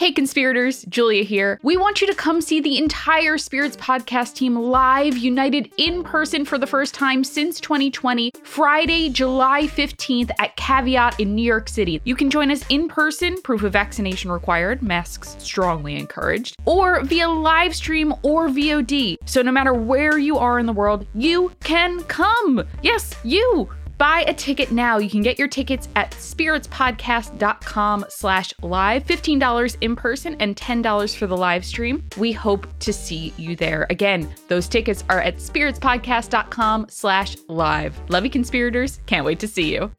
Hey, conspirators, Julia here. We want you to come see the entire Spirits podcast team live, united in person for the first time since 2020, Friday, July 15th at Caveat in New York City. You can join us in person, proof of vaccination required, masks strongly encouraged, or via live stream or VOD. So no matter where you are in the world, you can come. Yes, you. Buy a ticket now. You can get your tickets at spiritspodcast.com slash live. $15 in person and $10 for the live stream. We hope to see you there. Again, those tickets are at spiritspodcast.com slash live. Love you, conspirators. Can't wait to see you.